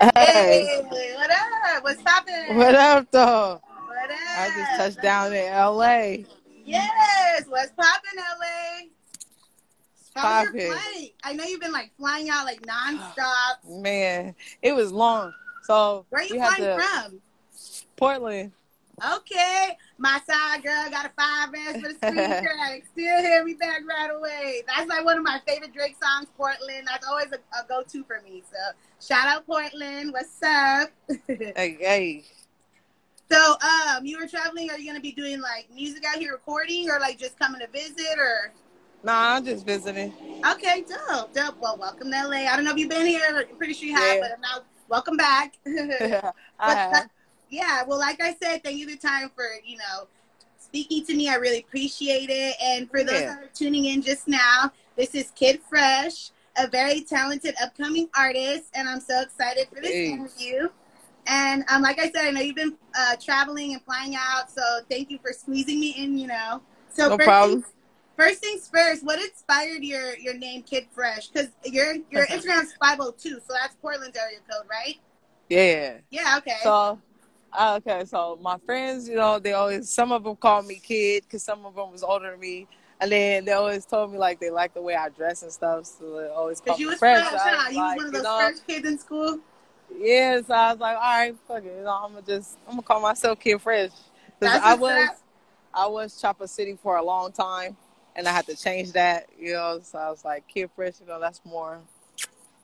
Hey, Hey, what up? What's poppin'? what up, though? What up? I just touched down in LA. Yes, what's poppin', LA? How was your Poppin'. flight? I know you've been like flying out like nonstop. Man, it was long. So Where are you flying to from? Portland. Okay, my side girl got a five S for the screen crack. Still hear me back right away. That's like one of my favorite Drake songs, Portland. That's always a, a go-to for me. So shout out Portland. What's up? Hey, hey. So, um, you were traveling. Are you gonna be doing like music out here recording, or like just coming to visit, or? Nah, I'm just visiting. Okay, dope, dope. Well, welcome to LA. I don't know if you've been here. I'm pretty sure you have, Yeah. but not, welcome back. I But, have. Yeah, well, like I said, thank you for the time for you know speaking to me. I really appreciate it. And for those Yeah. that are tuning in just now, this is Kid Fresh, a very talented upcoming artist, and I'm so excited for this Hey. interview. And um, like I said, I know you've been uh, traveling and flying out, so thank you for squeezing me in. You know, so No first problem. Things, first things first, what inspired your your name Kid Fresh? Because your your Instagram's 502, so that's Portland's area code, right? Yeah. Yeah. Okay. So, Oh, okay. So my friends, you know, they always some of them call me kid because some of them was older than me, and then they always told me like they like the way I dress and stuff, so they always call Because me you was fresh. fresh, I was You was one of you those know, fresh kids in school. Yeah, so I was like, all right, fuck it. You know, I'm gonna just, I'm gonna call myself Kid Fresh. Because I was, up. I was Chopper City for a long time, and I had to change that. You know, so I was like, Kid Fresh. You know, that's more,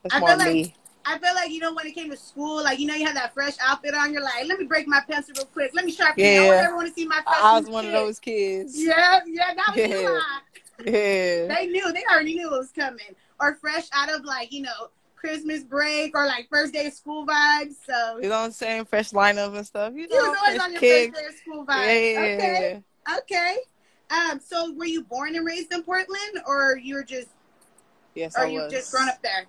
that's I more like- me. I feel like you know when it came to school, like you know you had that fresh outfit on. You're like, let me break my pencil real quick. Let me sharpen it. I Yeah. want to see my. I was one of those kids. Yeah, yeah, that was you. Yeah. huh? Yeah. They knew. They already knew it was coming. Or fresh out of like you know Christmas break or like first day of school vibes. So You know what I'm saying? Fresh lineup and stuff. You you know, was always fresh on your kid. first day of school vibes. yeah, Okay, okay. Um, so were you born and raised in Portland, or you were just, Yes, or I you was. just grown up there?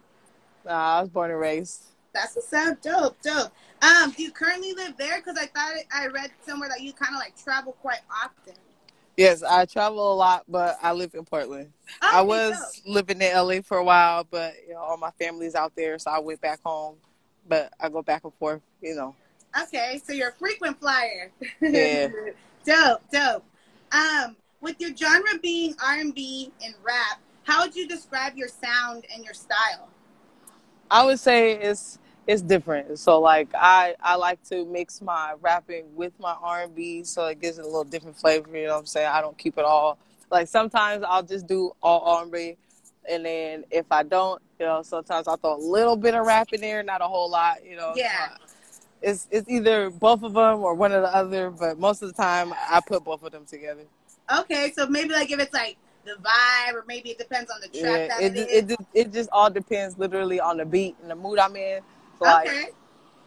Nah, I was born and raised. That's what's up. Dope, dope. Um, do you currently live there? Because I thought I read somewhere that you kind of like travel quite often. Yes, I travel a lot, but I live in Portland. I Okay, was living in LA for a while, but you know, all my family's out there, so I went back home. But I go back and forth, you know. Okay, so you're a frequent flyer. Yeah. dope, dope. Um, with your genre being R and B and rap, how would you describe your sound and your style? I would say it's it's different. So like I I like to mix my rapping with my R and B, so it gives it a little different flavor. You know what I'm saying? I don't keep it all. Like sometimes I'll just do all R and B, and then if I don't, you know, sometimes I'll throw a little bit of rap in there, not a whole lot. You know. Yeah. So it's it's either both of them or one or the other, but most of the time I put both of them together. Okay, so maybe like if it's like the vibe, or maybe it depends on the track Yeah, that it it it just it just all depends literally on the beat and the mood I'm in. So, Like okay.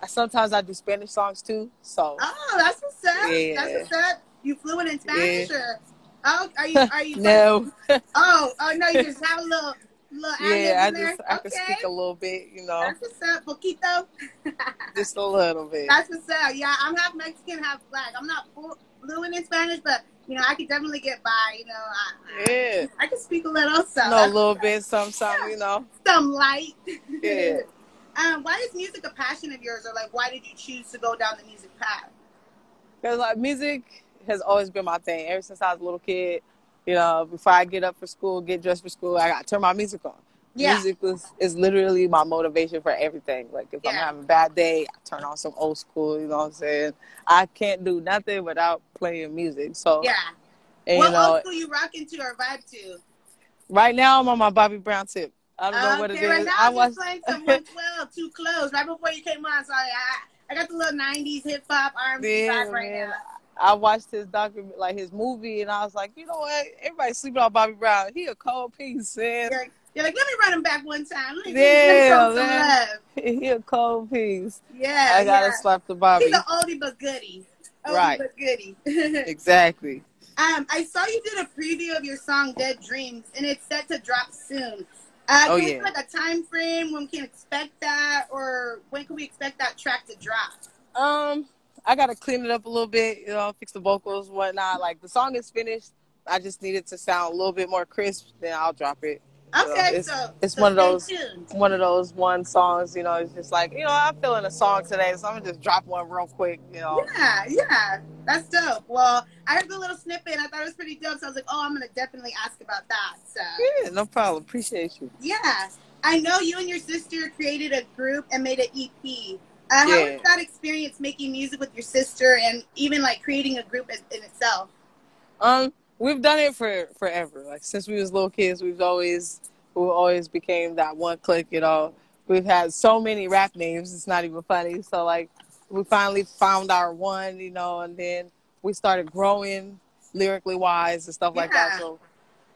sometimes I do Spanish songs too. So Oh, that's what's up. Yeah. That's what's up. You fluent in Spanish Yeah. or? Oh, are you? Are you? no, Oh, oh no, you just have a little, little yeah, I there. just I okay. can speak a little bit, you know, That's what's up, poquito. just a little bit. That's what's up. Yeah, I'm half Mexican, half black. I'm not fluent in Spanish, but you know, I could definitely get by. You know, I, Yeah, I, I can speak a little. So know a little bit, some some, you know. some light. Yeah. Um, why is music a passion of yours, or like, why did you choose to go down the music path? Cause like music has always been my thing ever since I was a little kid. You know, before I get up for school, get dressed for school, I got to turn my music on. Yeah. Music is, is literally my motivation for everything. Like if I'm having a bad day, I turn on some old school. You know what I'm saying? I can't do nothing without playing music. So Yeah. and, what you know, old uh, school you rocking to or vibe to? right now I'm on my Bobby Brown tip. I don't know what it okay, is. now I just playing some 112, too close, right before you came on. Sorry, I, I got the little 90s hip hop R&B Yeah, vibe right man. now. I watched his document, like his movie, and I was like, you know what? Everybody's sleeping on Bobby Brown. He a cold piece, man. You're, you're like, let me run him back one time. Let me, Yeah, let me him some love. He a cold piece. Yeah, I gotta yeah. slap the Bobby. He's an oldie but goodie. Oldie Right. but goodie. Exactly. um, I saw you did a preview of your song Dead Dreams, and it's set to drop soon. Uh, Oh, can yeah. like a time frame when we can expect that, or when can we expect that track to drop? Um, I gotta clean it up a little bit, you know, fix the vocals, whatnot. Like the song is finished. I just need it to sound a little bit more crisp. Then I'll drop it. Okay, it's, so it's so one of those tuned. one of those one songs. You know, it's just like you know I'm feeling a song today, so I'm gonna just drop one real quick. You know. Yeah, yeah, that's dope. Well, I heard the little snippet and I thought it was pretty dope, so I was like, oh, I'm gonna definitely ask about that. So Yeah, no problem. Appreciate you. yeah, I know you and your sister created a group and made an EP. Uh, how Yeah. was that experience making music with your sister and even like creating a group in, in itself? Um, we've done it for forever. Like since we was little kids, we've always we always became that one clique. You know, we've had so many rap names. It's not even funny. So like, we finally found our one. You know, and then we started growing lyrically wise and stuff like that. So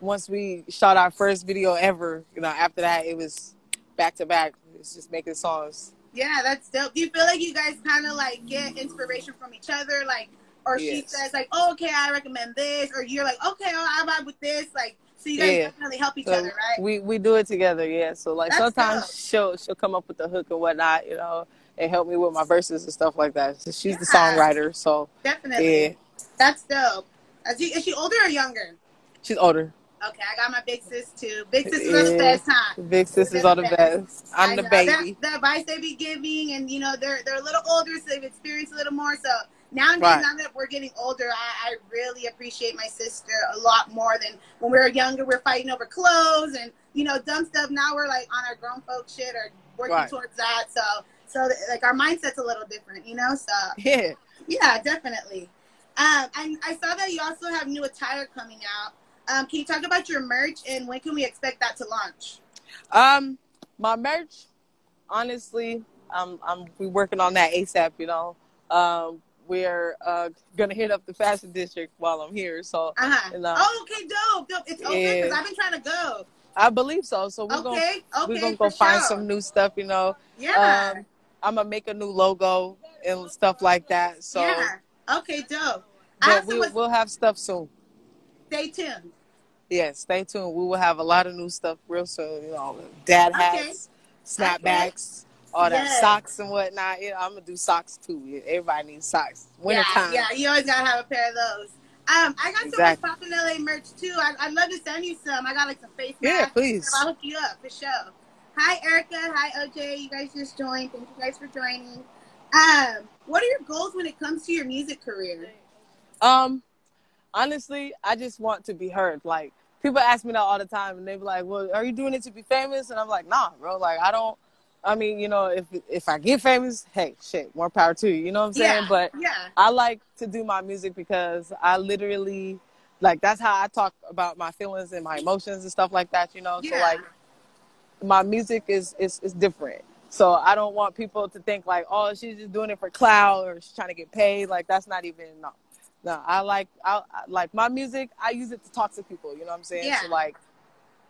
once we shot our first video ever, you know, after that it was back to back. It's just making songs. Yeah, that's dope. Do you feel like you guys kind of like get inspiration from each other, like, or she says like, oh, "Okay, I recommend this," or you're like, "Okay, oh, I vibe with this," like, so you guys Yeah. definitely help each So other, right? we we do it together, yeah. So like That's sometimes dope. she'll she'll come up with the hook and whatnot, you know, and help me with my verses and stuff like that. So she's the songwriter, so Definitely, yeah, that's dope. Is she, is she older or younger? she's older. Okay, I got my big sis too. Big sisters are the best? The big sisters are the best. I'm I the know. baby. The, the advice they be giving, and you know, they're they're a little older, so they've experienced a little more. So nowadays, Right. now that we're getting older, I, I really appreciate my sister a lot more than when we were younger. We're fighting over clothes and you know dumb stuff. Now we're like on our grown folk shit or working Right. towards that. So so like our mindset's a little different, you know. So Yeah. yeah, definitely. Um, and I saw that you also have new attire coming out. Um, can you talk about your merch and when can we expect that to launch? Um, my merch, honestly, I'm I'm we working on that ASAP. You know, um, we're uh gonna hit up the fashion district while I'm here. So Uh huh. And, uh, oh, okay, dope, dope. It's open because. I've been trying to go. I believe so. So we're gonna Okay, okay, we're gonna go find sure. some new stuff. You know. Yeah, Um, I'm gonna make a new logo and stuff like that. So, yeah. Okay, dope. But we, was, we'll have stuff soon. stay tuned. Yeah, stay tuned. We will have a lot of new stuff real soon. You know, dad Okay. hats, snapbacks, all that Yes. socks and whatnot. Know, I'm gonna do socks too. Everybody needs socks. Winter yeah, time. yeah. You always gotta have a pair of those. Um, I got Exactly. some Pop in LA merch too. I, I'd love to send you some. I got like some face masks. Yeah, please. I'll hook you up for sure. Hi Erica. Hi OJ. You guys just joined. Thank you guys for joining. Um, what are your goals when it comes to your music career? Um, honestly, I just want to be heard. Like people ask me that all the time, and they be like, "Well, are you doing it to be famous?" And I'm like, "Nah, bro. Like I don't. I mean, you know, if if I get famous, hey, shit, more power to you. You know what I'm saying? Yeah, But yeah, I like to do my music because I literally like that's how I talk about my feelings and my emotions and stuff like that, you know. So like my music is is is different. So I don't want people to think like, oh, she's just doing it for clout or she's trying to get paid. Like that's not even no. No, I like I, I like my music. I use it to talk to people. You know what I'm saying? Yeah. So like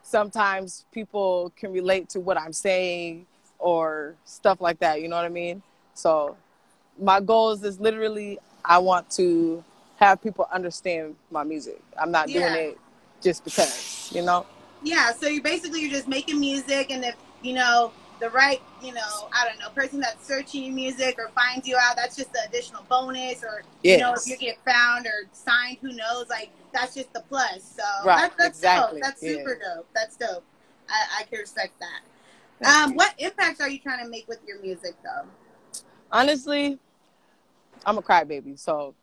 sometimes people can relate to what I'm saying or stuff like that. You know what I mean? So my goals is literally I want to have people understand my music. I'm not Yeah. doing it just because, you know? yeah. So you basically you're just making music, and if you know the right, you know, I don't know, person that's searching your music or finds you out, that's just the additional bonus. Or you know, if you get found or signed, who knows? Like that's just the plus. So Right, that's, that's exactly, dope. That's yeah. super dope. That's dope. I, I can respect that. Um, what impact are you trying to make with your music, though? Honestly, I'm a crybaby, so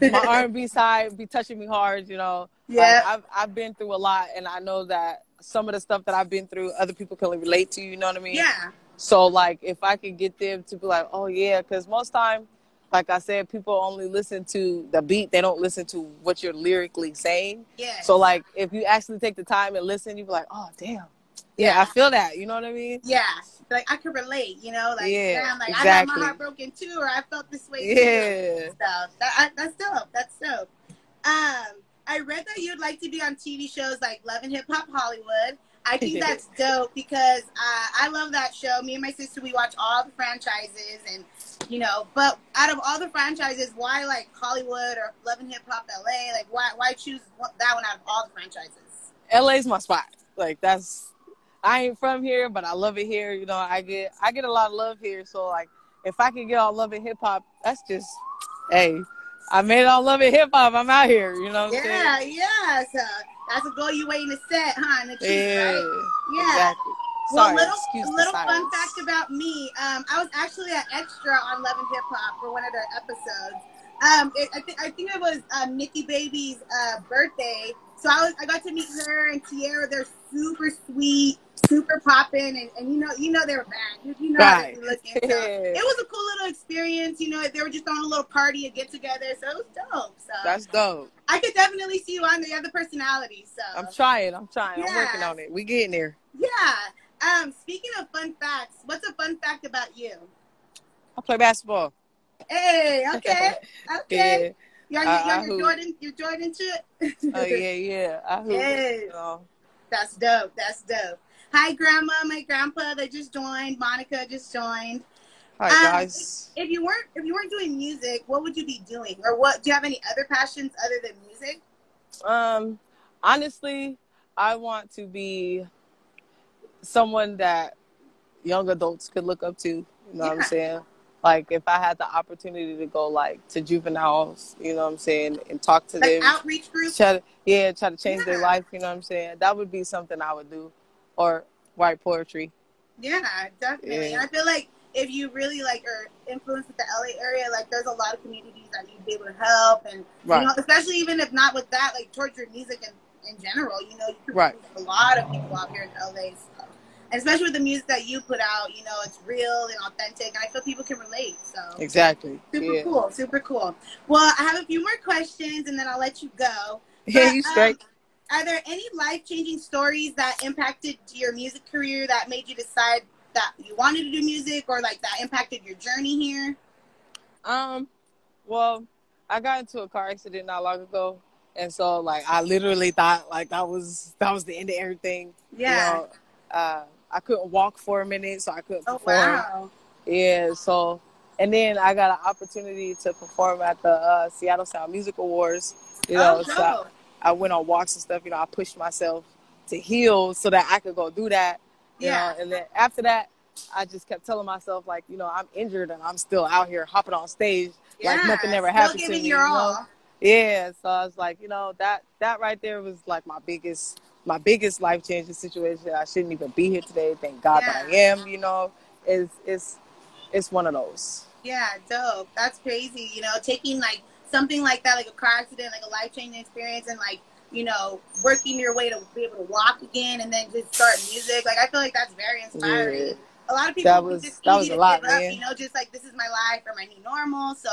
my R&B side be touching me hard, you know. Yeah. Like, I've I've been through a lot, and I know that some of the stuff that I've been through, other people can relate to. You know what I mean? Yeah. So like, if I could get them to be like, oh yeah, because most time, like I said, people only listen to the beat; they don't listen to what you're lyrically saying. Yeah. So like, if you actually take the time and listen, you be like, oh damn, yeah, Yeah. I feel that. You know what I mean? Yeah, like I could relate, you know, like Yeah, damn, like I got exactly. my heart broken too, or I felt this way too. Yeah. So that, I, that's dope. That's dope. Um, I read that you'd like to be on TV shows like Love and Hip Hop Hollywood. I think that's dope because uh, I love that show. Me and my sister, we watch all the franchises, and you know, but out of all the franchises, why like Hollywood or Love and Hip Hop LA? Like, why why choose that one out of all the franchises? LA's my spot. Like that's I ain't from here, but I love it here. You know, I get I get a lot of love here. So like if I can get all love and hip hop, that's just hey, I made all love and hip hop. I'm out here. You know what I'm Yeah, saying? yeah. So That's a goal you waiting to set, huh? And achieve, Yeah. right? Yeah. Exactly. Well, Sorry, little, little fun fact about me. Um, I was actually an extra on Love and Hip Hop for one of their episodes. Um, it, I think I think it was um, Nikki Baby's uh, birthday, so I was I got to meet her and Teairra. They're super sweet, super popping and, and you know you know they're bad. You, you know how they Right. be looking. So it was a cool little experience. You know, they were just on a little party, a get together, so it was dope. So That's dope. I could definitely see you on the other personality. So I'm trying. I'm trying. I'm working on it. We getting there. yeah. Um, speaking of fun facts, what's a fun fact about you? I play basketball. Hey, okay, okay. You're, I- you're, I you're. Jordan, you're Jordan shit. Oh yeah, yeah. I hoop. Yes. You know. That's dope. That's dope. Hi, Grandma. My grandpa. They just joined. Monica just joined. Right, Um, guys. If you weren't, if you weren't doing music, what would you be doing? Or what? Do you have any other passions other than music? Um, honestly, I want to be someone that young adults could look up to. You know what I'm saying? Like if I had the opportunity to go like to juveniles, you know what I'm saying, and talk to Like them, outreach groups. try to yeah, try to change their life. You know what I'm saying? That would be something I would do, or write poetry. Yeah, definitely. Yeah. I feel like if you really like are influenced with the LA area, like there's a lot of communities that you'd be able to help, and Right. you know, especially even if not with that, like towards your music and in general, you know, you Right. a lot of people out here in LA. So. And especially with the music that you put out, you know, it's real and authentic, and I feel people can relate. So Exactly. super yeah. cool, super cool. Well, I have a few more questions, and then I'll let you go. Yeah, you straight. um, are there any life changing stories that impacted your music career that made you decide that you wanted to do music or like that impacted your journey here? Um, well, I got into a car accident not long ago, and so like I literally thought like that was that was the end of everything. Yeah. You know, uh, I couldn't walk for a minute, so I couldn't oh perform. wow. Yeah, so and then I got an opportunity to perform at the uh, Seattle Sound Music Awards. You know, oh, so. I went on walks and stuff. You know, I pushed myself to heal so that I could go do that. You Yeah. know, and then after that, I just kept telling myself like, you know, I'm injured and I'm still out here hopping on stage like nothing ever happened to me. your you know? all. Yeah, so I was like, you know, that that right there was like my biggest my biggest life changing situation. I shouldn't even be here today. Thank God that I am. You know, it's it's it's one of those. Yeah, dope. That's crazy. You know, taking like something like that, like a car accident, like a life changing experience, and like you know, working your way to be able to walk again, and then just start music. Like I feel like that's very inspiring. Yeah. A lot of people That was- just that was a lot, give up. man. You know, just like this is my life or my new normal. So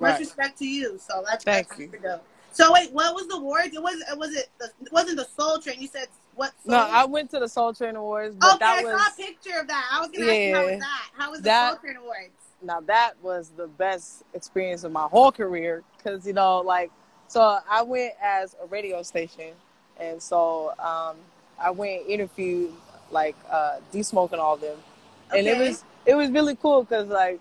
much Right. respect to you. So that's Thank that's you. dope. So wait, what was the awards? It was it was it the, it wasn't the Soul Train. You said what? Soul? No, I went to the Soul Train Awards, but okay, that I was saw a picture of that. I was gonna ask you how was that? How was the That- Soul Train Awards? Now that was the best experience of my whole career because you know like so i went as a radio station and so um, i went interviewed like uh d-smoke and all them. And it was it was really cool because like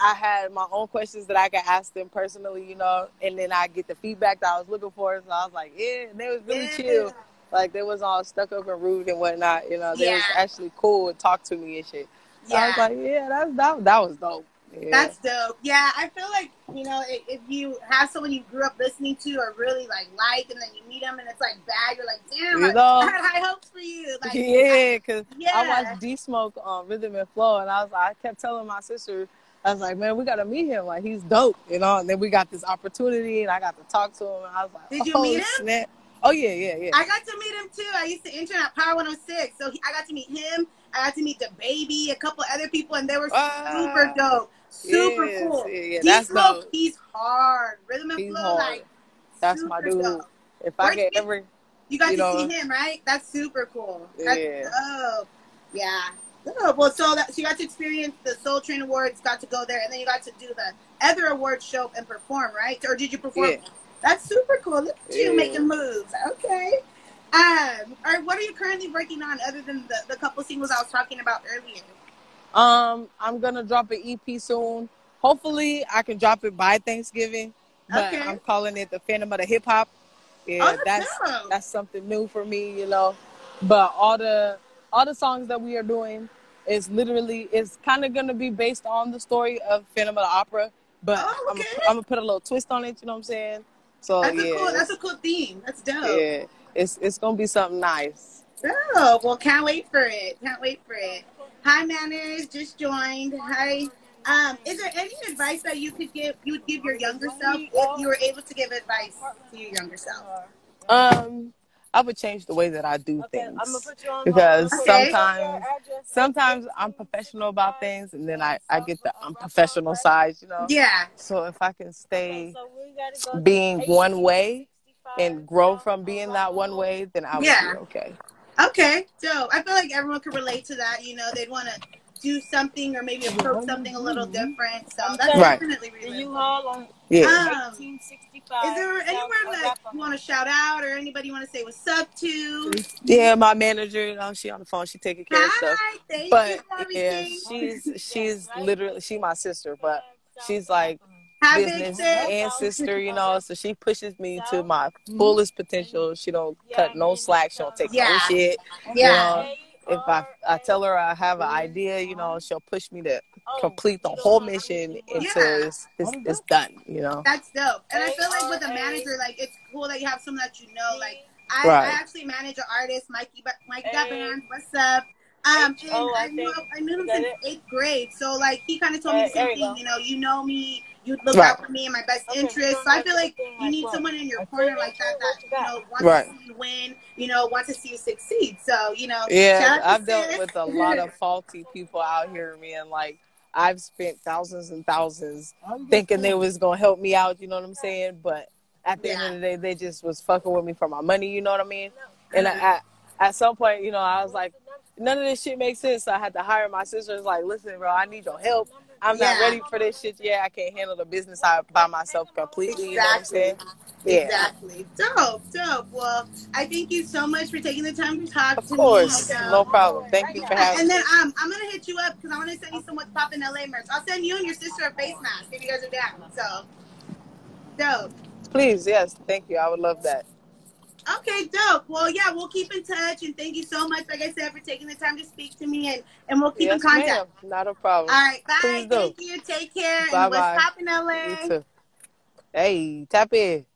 i had my own questions that i could ask them personally you know and then i get the feedback that i was looking for. So i was like yeah and they was really Yeah. chill. Like they was all stuck up and rude and whatnot you know they was actually cool and talked to me and shit so i Yeah. was like yeah that's that, that was dope yeah. That's dope. Yeah, I feel like you know if, if you have someone you grew up listening to or really like like, and then you meet them and it's like bad, you're like, damn, You I, know? I had high hopes for you. Like, yeah, because yeah, I watched D Smoke on um, Rhythm and Flow, and I was like, I kept telling my sister, I was like, man, we got to meet him. Like he's dope, you know. And then we got this opportunity, and I got to talk to him, and I was like, Did you meet him? Snap. Oh yeah, yeah, yeah. I got to meet him too. I used to intern at Power 106, so he, I got to meet him. I got to meet the baby, a couple other people, and they were Ah. super dope, super Yes, cool. yeah, yeah, that's Smoke, dope. he's hard. Rhythm and He's flow, hard. like That's my dude. dope. If I get you- ever, You got You to know. see him, right? That's super cool. That's Yeah. dope. Yeah. Well, so that so you got to experience the Soul Train Awards, got to go there, and then you got to do the other awards show and perform, right? Or did you perform? Yeah. That's super cool. Look at you Yeah. making moves. Okay. Um, or what are you currently working on other than the, the couple singles I was talking about earlier? um, I'm gonna drop an EP soon. Hopefully, I can drop it by Thanksgiving. But Okay. I'm calling it the Phantom of the Hip Hop. Yeah, Oh, that's that's that's something new for me, you know. But all the all the songs that we are doing is literally it's kind of gonna be based on the story of Phantom of the Opera, but Oh, I'm. I'm gonna put a little twist on it. You know what I'm saying? So That's yeah, a cool. That's a cool theme. That's dope. yeah. it's it's gonna be something nice. Oh, well, can't wait for it. Can't wait for it. Hi, manners, just joined. Hi. Um, is there any advice that you could give you would give your younger self if you were able to give advice to your younger self? Um, I would change the way that I do Okay, things I'm gonna put you on because. Okay. sometimes sometimes I'm professional about things and then I I get the unprofessional side, you know. Yeah. So if I can stay so we gotta go being one way and grow from being that one way, then I would Yeah. be okay. Okay. So I feel like everyone could relate to that. You know, they'd want to do something or maybe approach something a little different. So that's Right. definitely The you U-Haul on Yeah. Um, 1865. Is there South anywhere that you want to shout out or anybody you want to say what's up to? Yeah, my manager, you know, she on the phone, she taking care of stuff. Thank But you yeah, everything. she's she's literally she my sister, but she's like Hi, business and sister, you know. So she pushes me to my fullest potential. She don't cut no slack. She don't take no shit. Yeah. You know, if I I tell her I have an idea, you know, she'll push me to complete the whole mission until Yeah. it's, it's it's done. You know. That's dope. And I feel like with a manager, like it's cool that you have someone that you know. Like I, Right. I actually manage an artist, Mikey Ba- Mike Hey. Band. What's up? Um, and Oh, I I knew I knew him is that since it? eighth grade. So like he kind of told me the same you go. thing. You know, you know me. You look Right. out for me and my best Okay, interest. so So I feel like you need what? someone in your A corner like that picture, that what you you know wants Right. to see you win. You know, wants to see you succeed. So you know, Yeah, I've dealt sis. with a lot of faulty people out here, man. Like I've spent thousands and thousands thinking they was gonna help me out. You know what I'm saying? But at the end of the day, they just was fucking with me for my money. You know what I mean? And I, at at some point, you know, I was like, none of this shit makes sense. So I had to hire my sisters. Like, listen, bro, I need your help. I'm not ready for this shit. yet. I can't handle the business by myself completely. You know what I'm Exactly. saying? Yeah. Exactly. Dope, dope. Well, I thank you so much for taking the time to talk Of to course, me. So- no problem. Thank you for having And me. And then um, I'm gonna hit you up because I want to send you some what's poppin' LA merch. I'll send you and your sister a face mask if you guys are down. So, dope. Please, yes, thank you. I would love that. Okay, dope. Well, yeah, we'll keep in touch and thank you so much, like I said, for taking the time to speak to me and and we'll keep yes, in contact. ma'am. Not a problem. All right, bye. Please do. Thank you. Take care. Bye and what's bye. poppin' LA? You too. Hey, tap in.